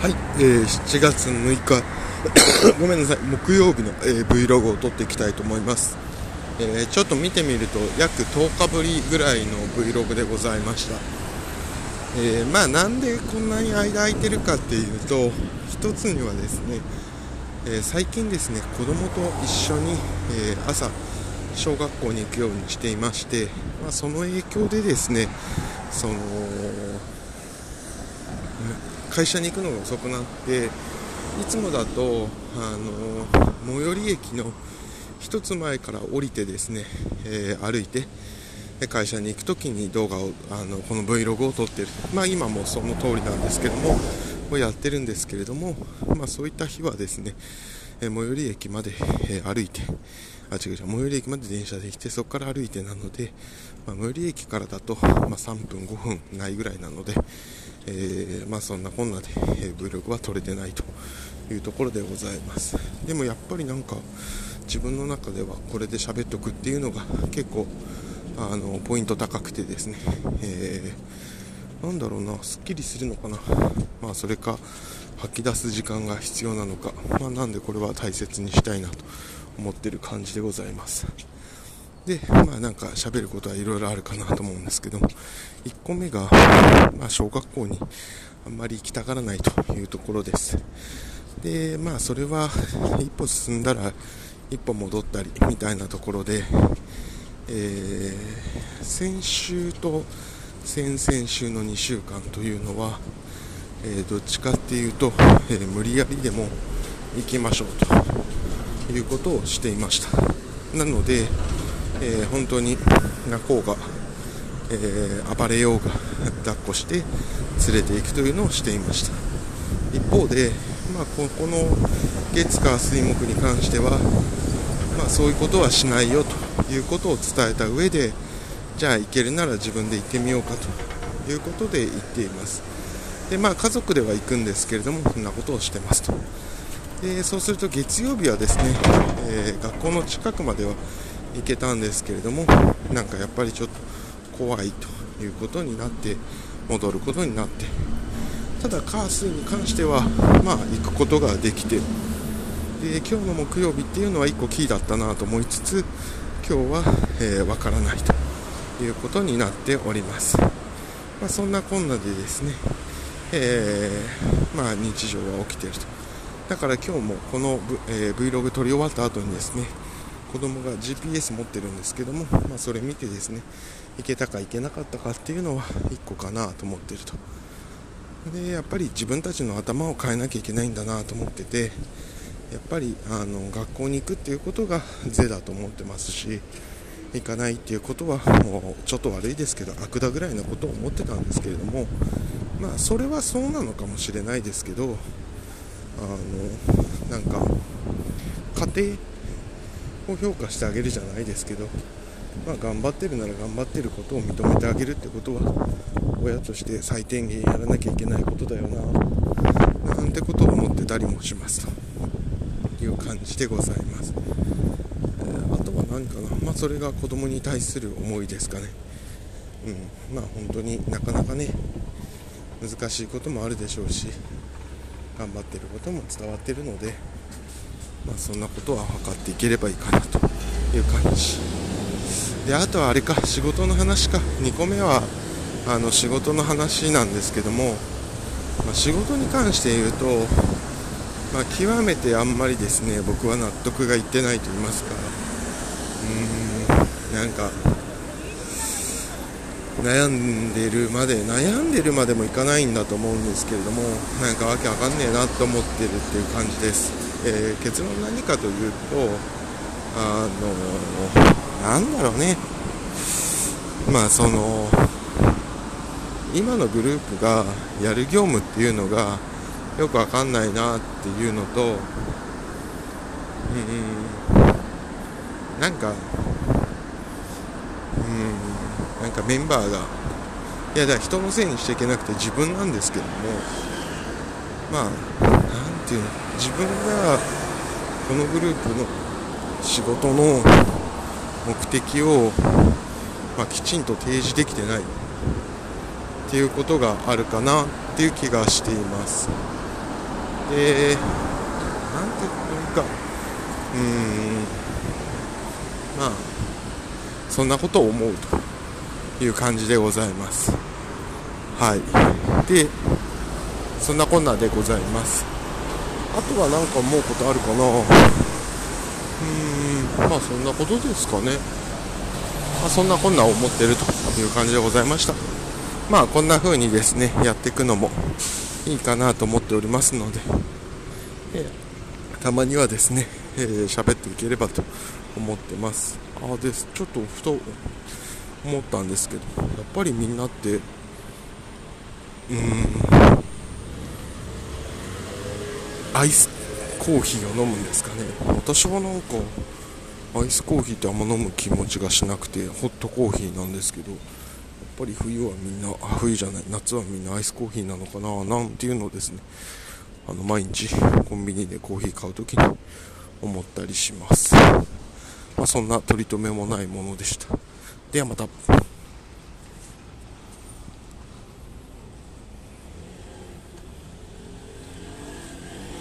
はい、えー、7月6日 ごめんなさい木曜日の、えー、Vlog を撮っていきたいと思います、えー、ちょっと見てみると約10日ぶりぐらいの Vlog でございました、えー、まあなんでこんなに間空いてるかっていうと一つにはですね、え最近ですね子供と一緒に、え朝小学校に行くようにしていまして、まあ、その影響でですねその会社に行くのが遅くなっていつもだとあの最寄り駅の1つ前から降りてですね、えー、歩いて会社に行く時に動画をあのこの Vlog を撮ってる、まあ、今もその通りなんですけどもをやってるんですけれども、まあ、そういった日はですね、えー、最寄り駅まで、えー、歩いてあ違う違う最寄り駅まで電車で来てそこから歩いてなので、まあ、最寄り駅からだと、まあ、3分5分ないぐらいなので、えー、まあ、そんなこんなで、えー、Vlog は撮れてないというところでございます。でもやっぱりなんか自分の中ではこれで喋っとくっていうのが結構あのポイント高くてですね、えー、なんだろうなすっきりするのかな。まあそれか吐き出す時間が必要なのか、まあ、なんでこれは大切にしたいなと思ってる感じでございます。で、まあなんか喋ることはいろいろあるかなと思うんですけど、1個目が、まあ小学校にあんまり行きたがらないというところです。で、まあそれは一歩進んだら一歩戻ったりみたいなところで、えー、先週と先々週の2週間というのは、えー、どっちかっていうと、えー、無理やりでも行きましょうということをしていました。なので、えー、本当に泣こうが、えー、暴れようが抱っこして連れていくというのをしていました。一方で、まあ、ここの月火水木に関しては、まあ、そういうことはしないよということを伝えた上でじゃあ行けるなら自分で行ってみようかということで行っています。で、まあ、家族では行くんですけれどもそんなことをしてますと。でそうすると月曜日はですね、えー、学校の近くまでは行けたんですけれどもなんかやっぱりちょっと怖いということになって戻ることになってただカースに関してはまあ行くことができてで今日の木曜日っていうのは1個キーだったなと思いつつ今日は、えー、分からないということになっております、まあ、そんなこんなでですね、えー、まあ、日常は起きていると。だから今日もこの、えー、Vlog 撮り終わった後にですね子供が GPS 持ってるんですけども、まあ、それ見てですね行けたか行けなかったかっていうのは1個かなと思ってると。でやっぱり自分たちの頭を変えなきゃいけないんだなと思っててやっぱりあの学校に行くっていうことが是だと思ってますし行かないっていうことはもうちょっと悪いですけど悪だぐらいのことを思ってたんですけれどもまあそれはそうなのかもしれないですけどあのなんか家庭を評価してあげるじゃないですけど、まあ、頑張ってるなら頑張ってることを認めてあげるってことは親として最低限やらなきゃいけないことだよななんてことを思ってたりもしますという感じでございます、えー、あとは何かな、まあ、それが子供に対する思いですかね。うんまあ本当になかなかね難しいこともあるでしょうし頑張ってることも伝わってるのでまあ、そんなことは測っていければいいかなという感じ。であとはあれか仕事の話か。2個目はあの仕事の話なんですけども、まあ、仕事に関して言うと、まあ、極めてあんまりですね僕は納得がいってないと言いますか。うーんなんか悩んでるまで悩んでるまでもいかないんだと思うんですけれどもなんかわけわかんねえなと思ってるっていう感じです。えー、結論何かというとあのなんだろうね。まあその今のグループがやる業務っていうのがよくわかんないなっていうのとうんなんかうん。なんかメンバーがいやだから人のせいにしちゃいけなくて自分なんですけども。まあていうの。自分がこのグループの仕事の目的を、まあ、きちんと提示できてない。っていうことがあるかなっていう気がしています。でなんていうかうん。まあそんなことを思うという感じでございます。はい。でそんなこんなでございます。あとは何か思うことあるかな。うーん。まあそんなことですかね、まあ、そんなこんな思ってるという感じでございました。まあこんな風にですねやっていくのもいいかなと思っておりますので、え、たまにはですね喋、えー、っていければと思ってます。あです。ちょっとふと思ったんですけどやっぱりみんなってうーん。アイスコーヒーを飲むんですかね。私はなんかアイスコーヒーってあんま飲む気持ちがしなくてホットコーヒーなんですけどやっぱり冬はみんなあ冬じゃない夏はみんなアイスコーヒーなのかななんていうのをですね。あの毎日コンビニでコーヒー買う時に思ったりします。まあ、そんな取り留めもないものでした。ではまた。